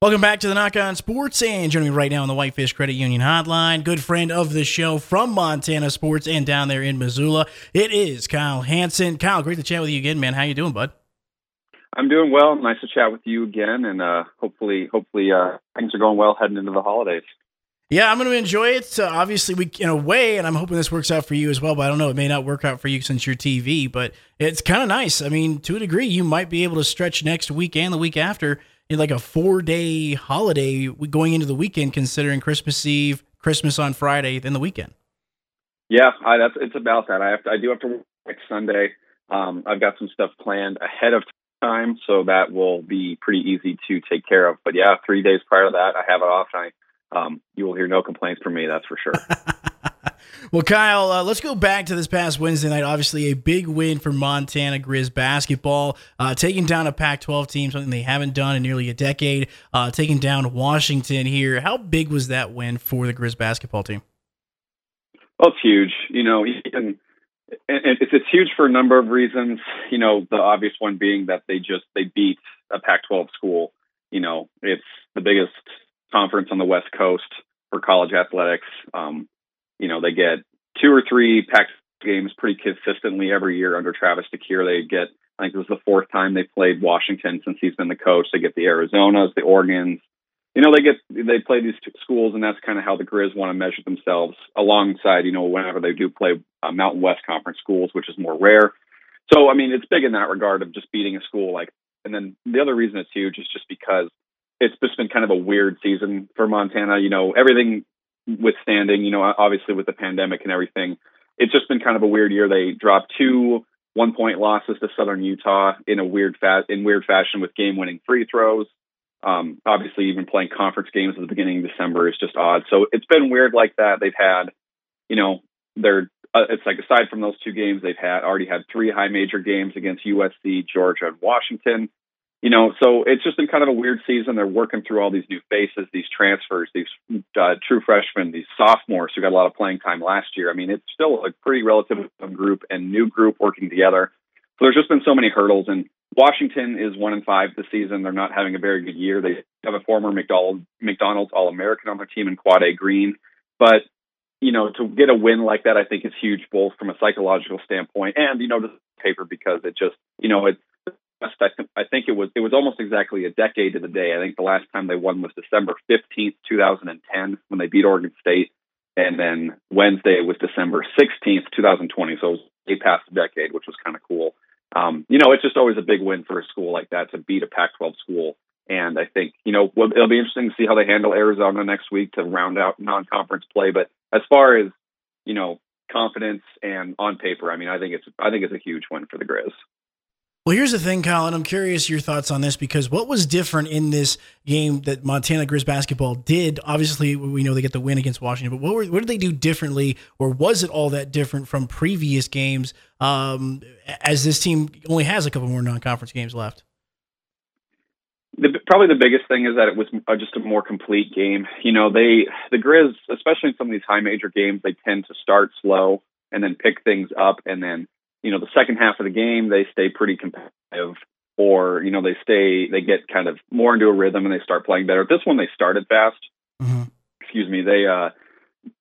Welcome back to the Nach On Sports, and joining me right now on the Whitefish Credit Union Hotline, good friend of the show from Montana Sports and down there in Missoula, it is Kyle Hansen. Kyle, great to chat with you again, man. How you doing, bud? I'm doing well. Nice to chat with you again, and uh, hopefully, hopefully uh, things are going well heading into the holidays. Yeah, I'm going to enjoy it. Uh, obviously, we in a way, and I'm hoping this works out for you as well. But I don't know; it may not work out for you since you're TV. But it's kind of nice. I mean, to a degree, you might be able to stretch next week and the week after in like a four day holiday going into the weekend, considering Christmas Eve, Christmas on Friday, then the weekend. Yeah, I, that's it's about that. I have to, I do have to work next Sunday. Um, I've got some stuff planned ahead of time, so that will be pretty easy to take care of. But yeah, three days prior to that, I have it off. And I, um, you will hear no complaints from me. That's for sure. Well, Kyle, uh, let's go back to this past Wednesday night. Obviously, a big win for Montana Grizz basketball, uh, taking down a Pac 12 team, something they haven't done in nearly a decade, uh, taking down Washington here. How big was that win for the Grizz basketball team? Well, it's huge. You know, even, it's, it's huge for a number of reasons. You know, the obvious one being that they just they beat a Pac 12 school. You know, it's the biggest conference on the West Coast for college athletics. Um, you know, they get two or three Pac games pretty consistently every year under Travis DeCuire. They get, I think it was the fourth time they played Washington since he's been the coach. They get the Arizonas, the Oregons. You know, they get they play these schools, and that's kind of how the Grizz want to measure themselves alongside, you know, whenever they do play uh, Mountain West Conference schools, which is more rare. So, I mean, it's big in that regard of just beating a school like. And then the other reason it's huge is just because it's just been kind of a weird season for Montana. You know, everything withstanding, you know, obviously with the pandemic and everything, it's just been kind of a weird year. They dropped two one point losses to Southern Utah in a weird fa- in weird fashion with game winning free throws. Um, obviously, even playing conference games at the beginning of December is just odd. So it's been weird like that. They've had, you know, they're uh, it's like aside from those two games, they've had already had three high major games against USC, Georgia, and Washington you know, so it's just been kind of a weird season. They're working through all these new faces, these transfers, these uh, true freshmen, these sophomores who got a lot of playing time last year. I mean, it's still a pretty relative group and new group working together. So there's just been so many hurdles. And Washington is one and five this season. They're not having a very good year. They have a former McDonald, McDonald's All American on their team in Quade Green. But, you know, to get a win like that, I think is huge, both from a psychological standpoint and, you know, just paper because it just, you know, it, I, th- I think it was it was almost exactly a decade to the day. I think the last time they won was December fifteenth, two thousand and ten, when they beat Oregon State, and then Wednesday was December sixteenth, two thousand twenty. So it was a past decade, which was kind of cool. Um, you know, it's just always a big win for a school like that to beat a Pac-12 school. And I think you know it'll be interesting to see how they handle Arizona next week to round out non-conference play. But as far as you know, confidence and on paper, I mean, I think it's I think it's a huge win for the Grizz. Well, here's the thing, Colin. I'm curious your thoughts on this because what was different in this game that Montana Grizz basketball did? Obviously, we know they get the win against Washington, but what, were, what did they do differently, or was it all that different from previous games? Um, as this team only has a couple more non-conference games left. The, probably the biggest thing is that it was just a more complete game. You know, they the Grizz, especially in some of these high major games, they tend to start slow and then pick things up and then you know, the second half of the game, they stay pretty competitive or, you know, they stay, they get kind of more into a rhythm and they start playing better. This one, they started fast. Mm-hmm. Excuse me. They, uh,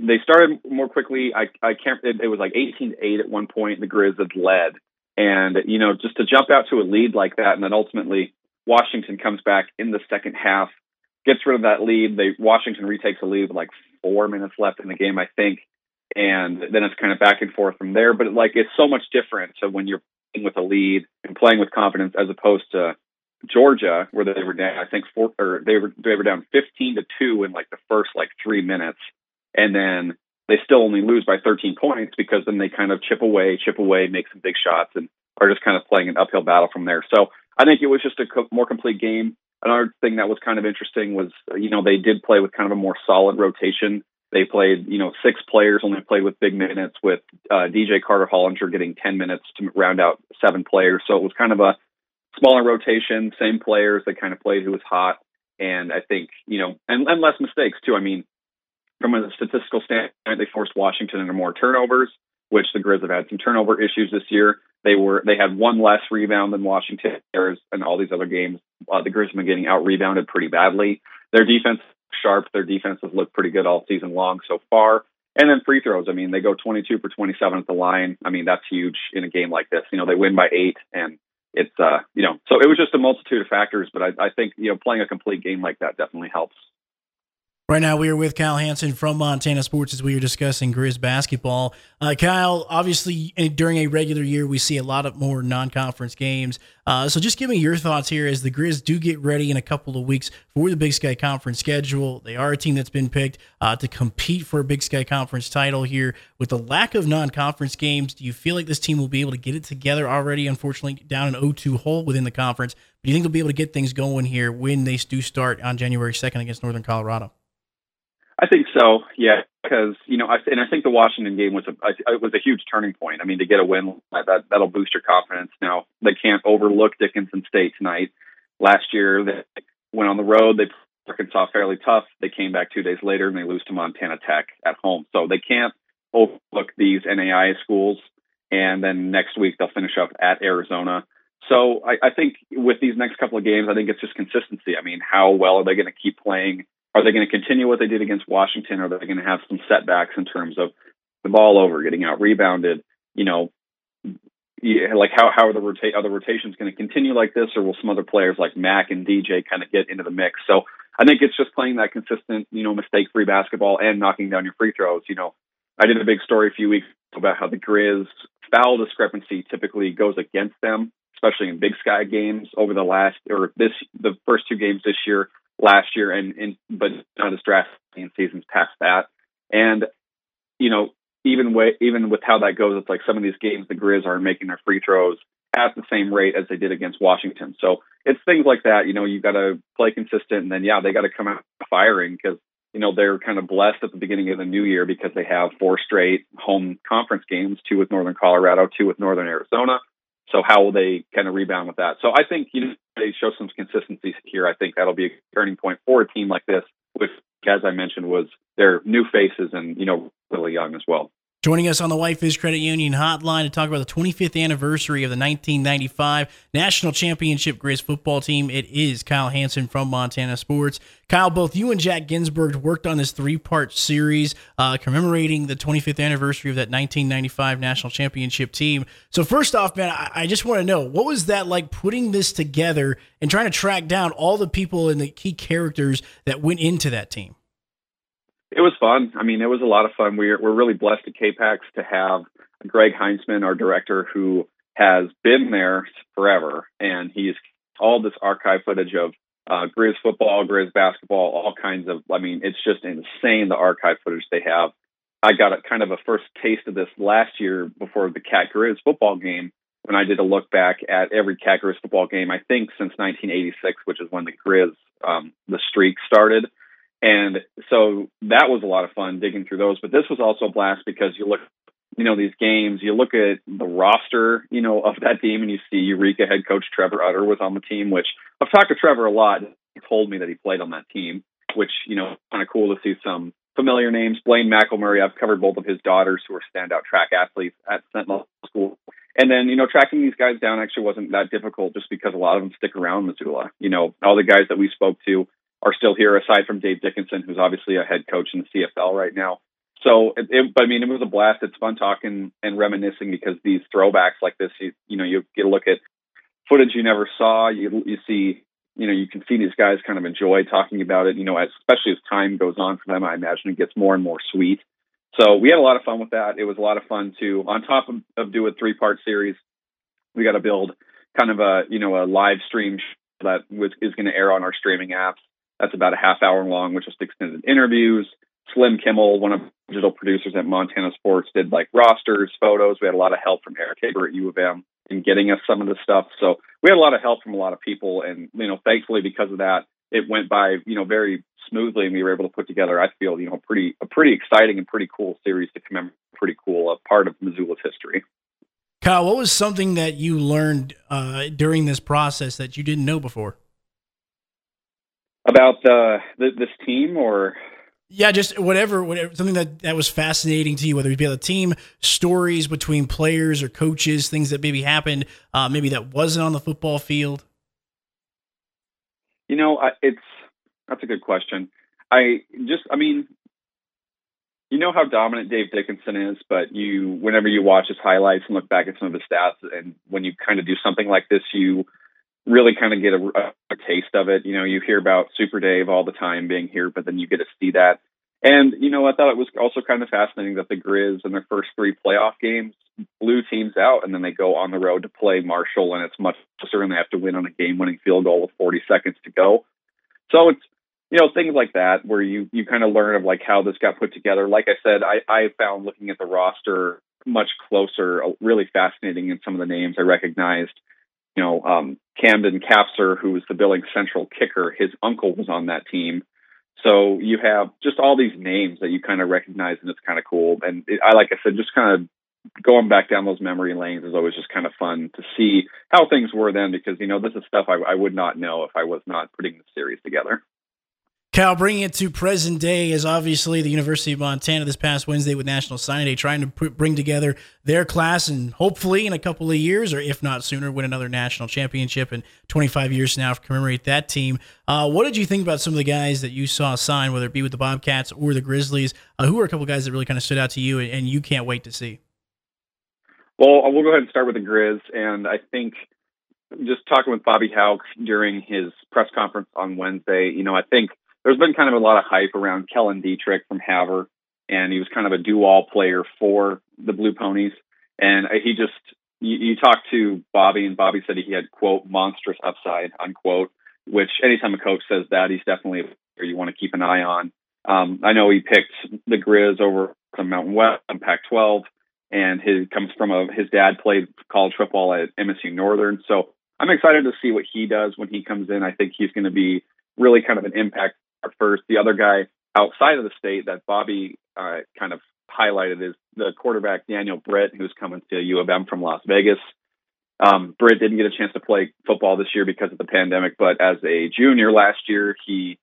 they started more quickly. I, I can't, it, it was like 18 to 8 at one point. The Grizz had led. And, you know, just to jump out to a lead like that and then ultimately Washington comes back in the second half, gets rid of that lead. They Washington retakes a lead with like four minutes left in the game, I think and then it's kind of back and forth from there. But like it's so much different. So when you're playing with a lead and playing with confidence, as opposed to Georgia, where they were down, I think four or they were they were down 15 to two in like the first like three minutes, and then they still only lose by 13 points because then they kind of chip away, chip away, make some big shots, and are just kind of playing an uphill battle from there. So I think it was just a co- more complete game. another thing that was kind of interesting was, you know, they did play with kind of a more solid rotation. They played, you know, six players only played with big minutes, with uh, DJ Carter Hollinger getting 10 minutes to round out seven players. So it was kind of a smaller rotation, same players that kind of played who was hot. And I think, you know, and, and less mistakes too. I mean, from a statistical standpoint, they forced Washington into more turnovers, which the Grizz have had some turnover issues this year. They were they had one less rebound than Washington and all these other games. Uh, the Grizz have been getting out rebounded pretty badly. Their defense sharp. Their defense has looked pretty good all season long so far. And then free throws. I mean, they go 22 for 27 at the line. I mean, that's huge in a game like this. You know, they win by eight, and it's uh, you know, so it was just a multitude of factors. But I, I think you know, playing a complete game like that definitely helps. Right now, we are with Kyle Hansen from Montana Sports as we are discussing Grizz basketball. Uh, Kyle, obviously, during a regular year, we see a lot of more non conference games. Uh, so just give me your thoughts here as the Grizz do get ready in a couple of weeks for the Big Sky Conference schedule. They are a team that's been picked uh, to compete for a Big Sky Conference title here. With the lack of non conference games, do you feel like this team will be able to get it together already? Unfortunately, down an 0 2 hole within the conference. But do you think they'll be able to get things going here when they do start on January 2nd against Northern Colorado? So. Yeah, because you know, I, and I think the Washington game was a it was a huge turning point. I mean, to get a win that that'll boost your confidence. Now they can't overlook Dickinson State tonight. Last year they went on the road. They Arkansas fairly tough. They came back two days later and they lose to Montana Tech at home. So they can't overlook these NAIA schools. And then next week they'll finish up at Arizona. So I, I think with these next couple of games, I think it's just consistency. I mean, how well are they going to keep playing? Are they going to continue what they did against Washington? Are they going to have some setbacks in terms of the ball over, getting out rebounded? You know, like how how are the rota- are the rotations going to continue like this, or will some other players like Mac and DJ kind of get into the mix? So I think it's just playing that consistent, you know, mistake free basketball and knocking down your free throws. You know, I did a big story a few weeks about how the Grizz foul discrepancy typically goes against them, especially in Big Sky games over the last or this the first two games this year last year, and, and but not as drastic in seasons past that. And you know, even way, even with how that goes, it's like some of these games the Grizz are making their free throws at the same rate as they did against Washington. So it's things like that. You know, you got to play consistent, and then yeah, they got to come out firing because you know they're kind of blessed at the beginning of the new year because they have four straight home conference games, two with Northern Colorado, two with Northern Arizona. So how will they kind of rebound with that? So I think you know they show some consistency here. I think that'll be a turning point for a team like this, which, as I mentioned, was their new faces and you know really young as well. Joining us on the Whitefish Credit Union hotline to talk about the 25th anniversary of the 1995 National Championship Grizz football team, it is Kyle Hansen from Montana Sports. Kyle, both you and Jack Ginsburg worked on this three part series uh, commemorating the 25th anniversary of that 1995 National Championship team. So, first off, man, I, I just want to know what was that like putting this together and trying to track down all the people and the key characters that went into that team? It was fun. I mean, it was a lot of fun. We're we're really blessed at KPAX to have Greg Heinzman, our director, who has been there forever, and he's all this archive footage of uh, Grizz football, Grizz basketball, all kinds of. I mean, it's just insane the archive footage they have. I got a kind of a first taste of this last year before the Cat Grizz football game when I did a look back at every Cat Grizz football game. I think since 1986, which is when the Grizz um, the streak started. And so that was a lot of fun digging through those. But this was also a blast because you look, you know, these games, you look at the roster, you know, of that team and you see Eureka head coach Trevor Utter was on the team, which I've talked to Trevor a lot. He told me that he played on that team, which, you know, kind of cool to see some familiar names. Blaine McElmurray, I've covered both of his daughters who are standout track athletes at Sentinel School. And then, you know, tracking these guys down actually wasn't that difficult just because a lot of them stick around Missoula. You know, all the guys that we spoke to are still here, aside from Dave Dickenson, who's obviously a head coach in the CFL right now. So, it, it, I mean, it was a blast. It's fun talking and reminiscing because these throwbacks like this, you, you know, you get a look at footage you never saw. You you see, you know, you can see these guys kind of enjoy talking about it. You know, as, especially as time goes on for them, I imagine it gets more and more sweet. So we had a lot of fun with that. It was a lot of fun too. On top of, of doing a three part series, we got to build kind of a you know a live stream that was, is going to air on our streaming apps that's about a half hour long, which just extended interviews. Slim Kimmel, one of the digital producers at Montana Sports, did like rosters, photos. We had a lot of help from Eric Haber at U of M. in getting us some of the stuff. So we had a lot of help from a lot of people, and you know, thankfully because of that, it went by you know very smoothly, and we were able to put together. I feel you know pretty a pretty exciting and pretty cool series to commemorate. Pretty cool, a part of Missoula's history. Kyle, what was something that you learned uh, during this process that you didn't know before? About uh, this team, or yeah, just whatever, whatever, something that, that was fascinating to you, whether it be on the team, stories between players or coaches, things that maybe happened, uh, maybe that wasn't on the football field. You know, it's that's a good question. I just, I mean, you know how dominant Dave Dickenson is, but you, whenever you watch his highlights and look back at some of his stats, and when you kind of do something like this, you really kind of get a, a, taste of it. You know, you hear about Super Dave all the time being here, but then you get to see that. And, you know, I thought it was also kind of fascinating that the Grizz in their first three playoff games blew teams out and then they go on the road to play Marshall and it's much closer and they have to win on a game winning field goal with 40 seconds to go. So it's, you know, things like that where you, you kind of learn of like how this got put together. Like I said, I, I found looking at the roster much closer, uh, really fascinating in some of the names I recognized you know, um, Camden Capser, who was the Billings Central kicker, his uncle was on that team. So you have just all these names that you kind of recognize, and it's kind of cool. And it, I, like I said, just kind of going back down those memory lanes is always just kind of fun to see how things were then, because you know this is stuff I, I would not know if I was not putting the series together. Cal, bringing it to present day is obviously the University of Montana this past Wednesday with National Signing Day, trying to put, bring together their class and hopefully in a couple of years, or if not sooner, win another national championship. And 25 years now commemorate that team. Uh, what did you think about some of the guys that you saw sign, whether it be with the Bobcats or the Grizzlies? Uh, who were a couple of guys that really kind of stood out to you and, and you can't wait to see? Well, we'll go ahead and start with the Grizz. And I think just talking with Bobby Hauck during his press conference on Wednesday, you know, I think – there's been kind of a lot of hype around Kellen Dietrich from Havre, and he was kind of a do-all player for the Blue Ponies. And he just, you, you talk to Bobby, and Bobby said he had quote monstrous upside unquote. Which anytime a coach says that, he's definitely a player you want to keep an eye on. Um, I know he picked the Grizz over the Mountain West and Pac-12, and his comes from a his dad played college football at MSU Northern, so I'm excited to see what he does when he comes in. I think he's going to be really kind of an impact first. The other guy outside of the state that Bobby uh, kind of highlighted is the quarterback Daniel Britt, who's coming to U of M from Las Vegas. Um, Britt didn't get a chance to play football this year because of the pandemic, but as a junior last year, he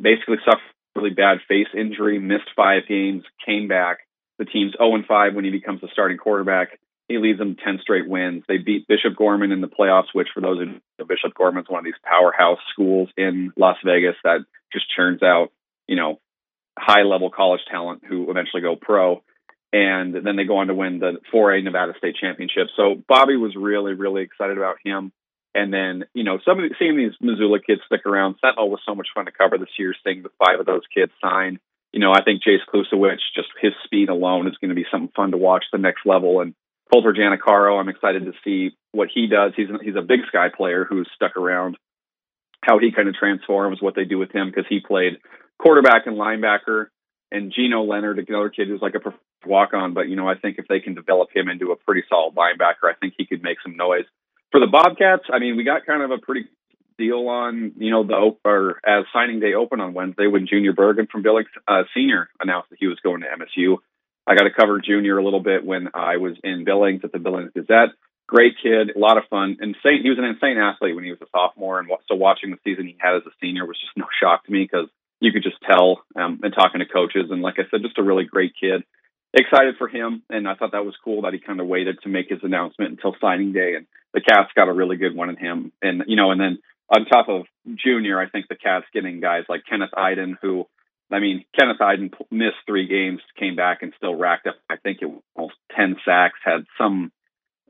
basically suffered a really bad face injury, missed five games, came back. The team's 0 5 when he becomes the starting quarterback. He leads them 10 straight wins. They beat Bishop Gorman in the playoffs, which for those who know, Bishop Gorman's one of these powerhouse schools in Las Vegas that just churns out, you know, high level college talent who eventually go pro. And then they go on to win the 4A Nevada State Championship. So Bobby was really, really excited about him. And then, you know, some of the, seeing these Missoula kids stick around, Sentinel was so much fun to cover this year, seeing the five of those kids sign. You know, I think Jace Klusowicz, just his speed alone is going to be something fun to watch the next level. And Colter Janicaro, I'm excited to see what he does. He's he's a Big Sky player who's stuck around how he kind of transforms what they do with him because he played quarterback and linebacker. And Gino Leonard, another kid who's like a walk on, but you know, I think if they can develop him into a pretty solid linebacker, I think he could make some noise. For the Bobcats, I mean, we got kind of a pretty deal on, you know, the or as signing day open on Wednesday when Junior Bergen from Billings uh, Senior announced that he was going to MSU. I got to cover Junior a little bit when I was in Billings at the Billings Gazette great kid, a lot of fun. Insane. He was an insane athlete when he was a sophomore, and so watching the season he had as a senior was just no shock to me because you could just tell. Um, and talking to coaches, and like I said, just a really great kid. Excited for him, and I thought that was cool that he kind of waited to make his announcement until signing day, and the Cats got a really good one in him. And you know, and then on top of Junior, I think the Cats getting guys like Kenneth Eiden, who I mean, Kenneth Eiden missed three games, came back and still racked up, I think it was almost 10 sacks, had some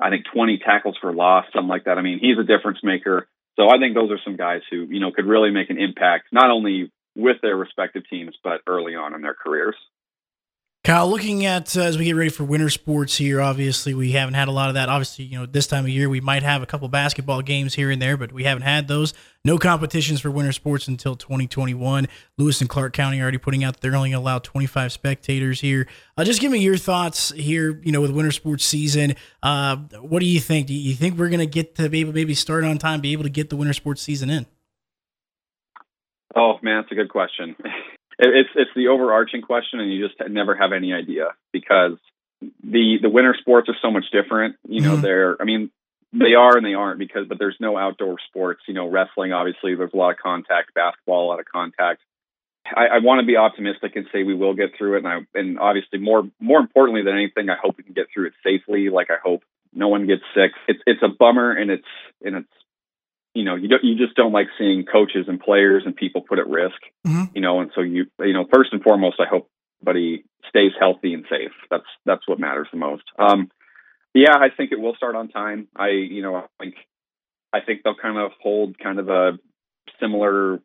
I think 20 tackles for loss, something like that. I mean, he's a difference maker. So I think those are some guys who, you know, could really make an impact, not only with their respective teams, but early on in their careers. Kyle, looking at uh, as we get ready for winter sports here, obviously we haven't had a lot of that. Obviously, you know, this time of year we might have a couple basketball games here and there, but we haven't had those. No competitions for winter sports until 2021. Lewis and Clark County already putting out they're only allowed 25 spectators here. Uh, just give me your thoughts here. You know, with winter sports season, uh, what do you think? Do you think we're going to get to be able maybe start on time, be able to get the winter sports season in? Oh man, that's a good question. it's it's the overarching question, and you just never have any idea because the the winter sports are so much different. You know, mm-hmm. they're I mean they are and they aren't because but there's no outdoor sports. You know, wrestling obviously there's a lot of contact, basketball a lot of contact. I, I want to be optimistic and say we will get through it, and I and obviously more more importantly than anything, I hope we can get through it safely. Like I hope no one gets sick. It's it's a bummer and it's and it's you know, you don't, you just don't like seeing coaches and players and people put at risk, mm-hmm. you know, and so you, you know, first and foremost, I hope everybody stays healthy and safe. That's, that's what matters the most. Um, yeah, I think it will start on time. I, you know, I think, I think they'll kind of hold kind of a similar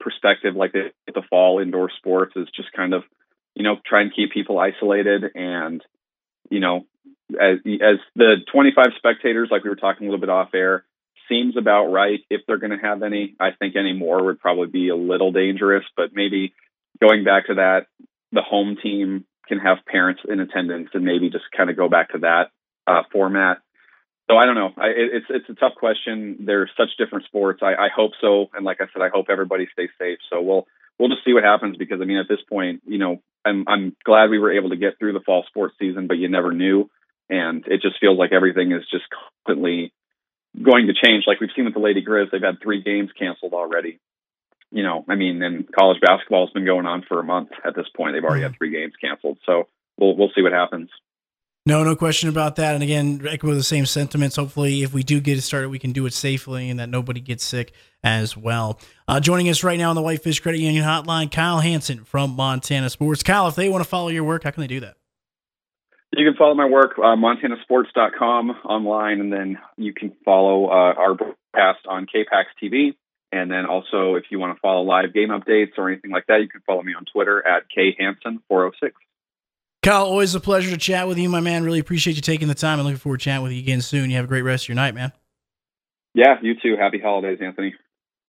perspective like the, the fall indoor sports is just kind of, you know, try and keep people isolated and, you know, as, as the 25 spectators, like we were talking a little bit off air, seems about right. If they're going to have any, I think any more would probably be a little dangerous, but maybe going back to that, the home team can have parents in attendance and maybe just kind of go back to that uh, format. So I don't know. I, it's it's a tough question. They're such different sports. I, I hope so, and like I said, I hope everybody stays safe. So we'll we'll just see what happens because I mean, at this point, you know, I'm I'm glad we were able to get through the fall sports season, but you never knew, and it just feels like everything is just constantly going to change. Like we've seen with the Lady Grizz, they've had three games canceled already. You know, I mean, and college basketball has been going on for a month at this point. They've already had three games canceled. So we'll we'll see what happens. No, no question about that. And again, echo the same sentiments. Hopefully, if we do get it started, we can do it safely and that nobody gets sick as well. Uh, joining us right now on the Whitefish Credit Union Hotline, Kyle Hansen from Montana Sports. Kyle, if they want to follow your work, how can they do that? You can follow my work, uh, montanasports.com online, and then you can follow uh, our broadcast on KPAX TV. And then also, if you want to follow live game updates or anything like that, you can follow me on Twitter at khansen406. Kyle, always a pleasure to chat with you, my man. Really appreciate you taking the time and looking forward to chatting with you again soon. You have a great rest of your night, man. Yeah, you too. Happy holidays, Anthony.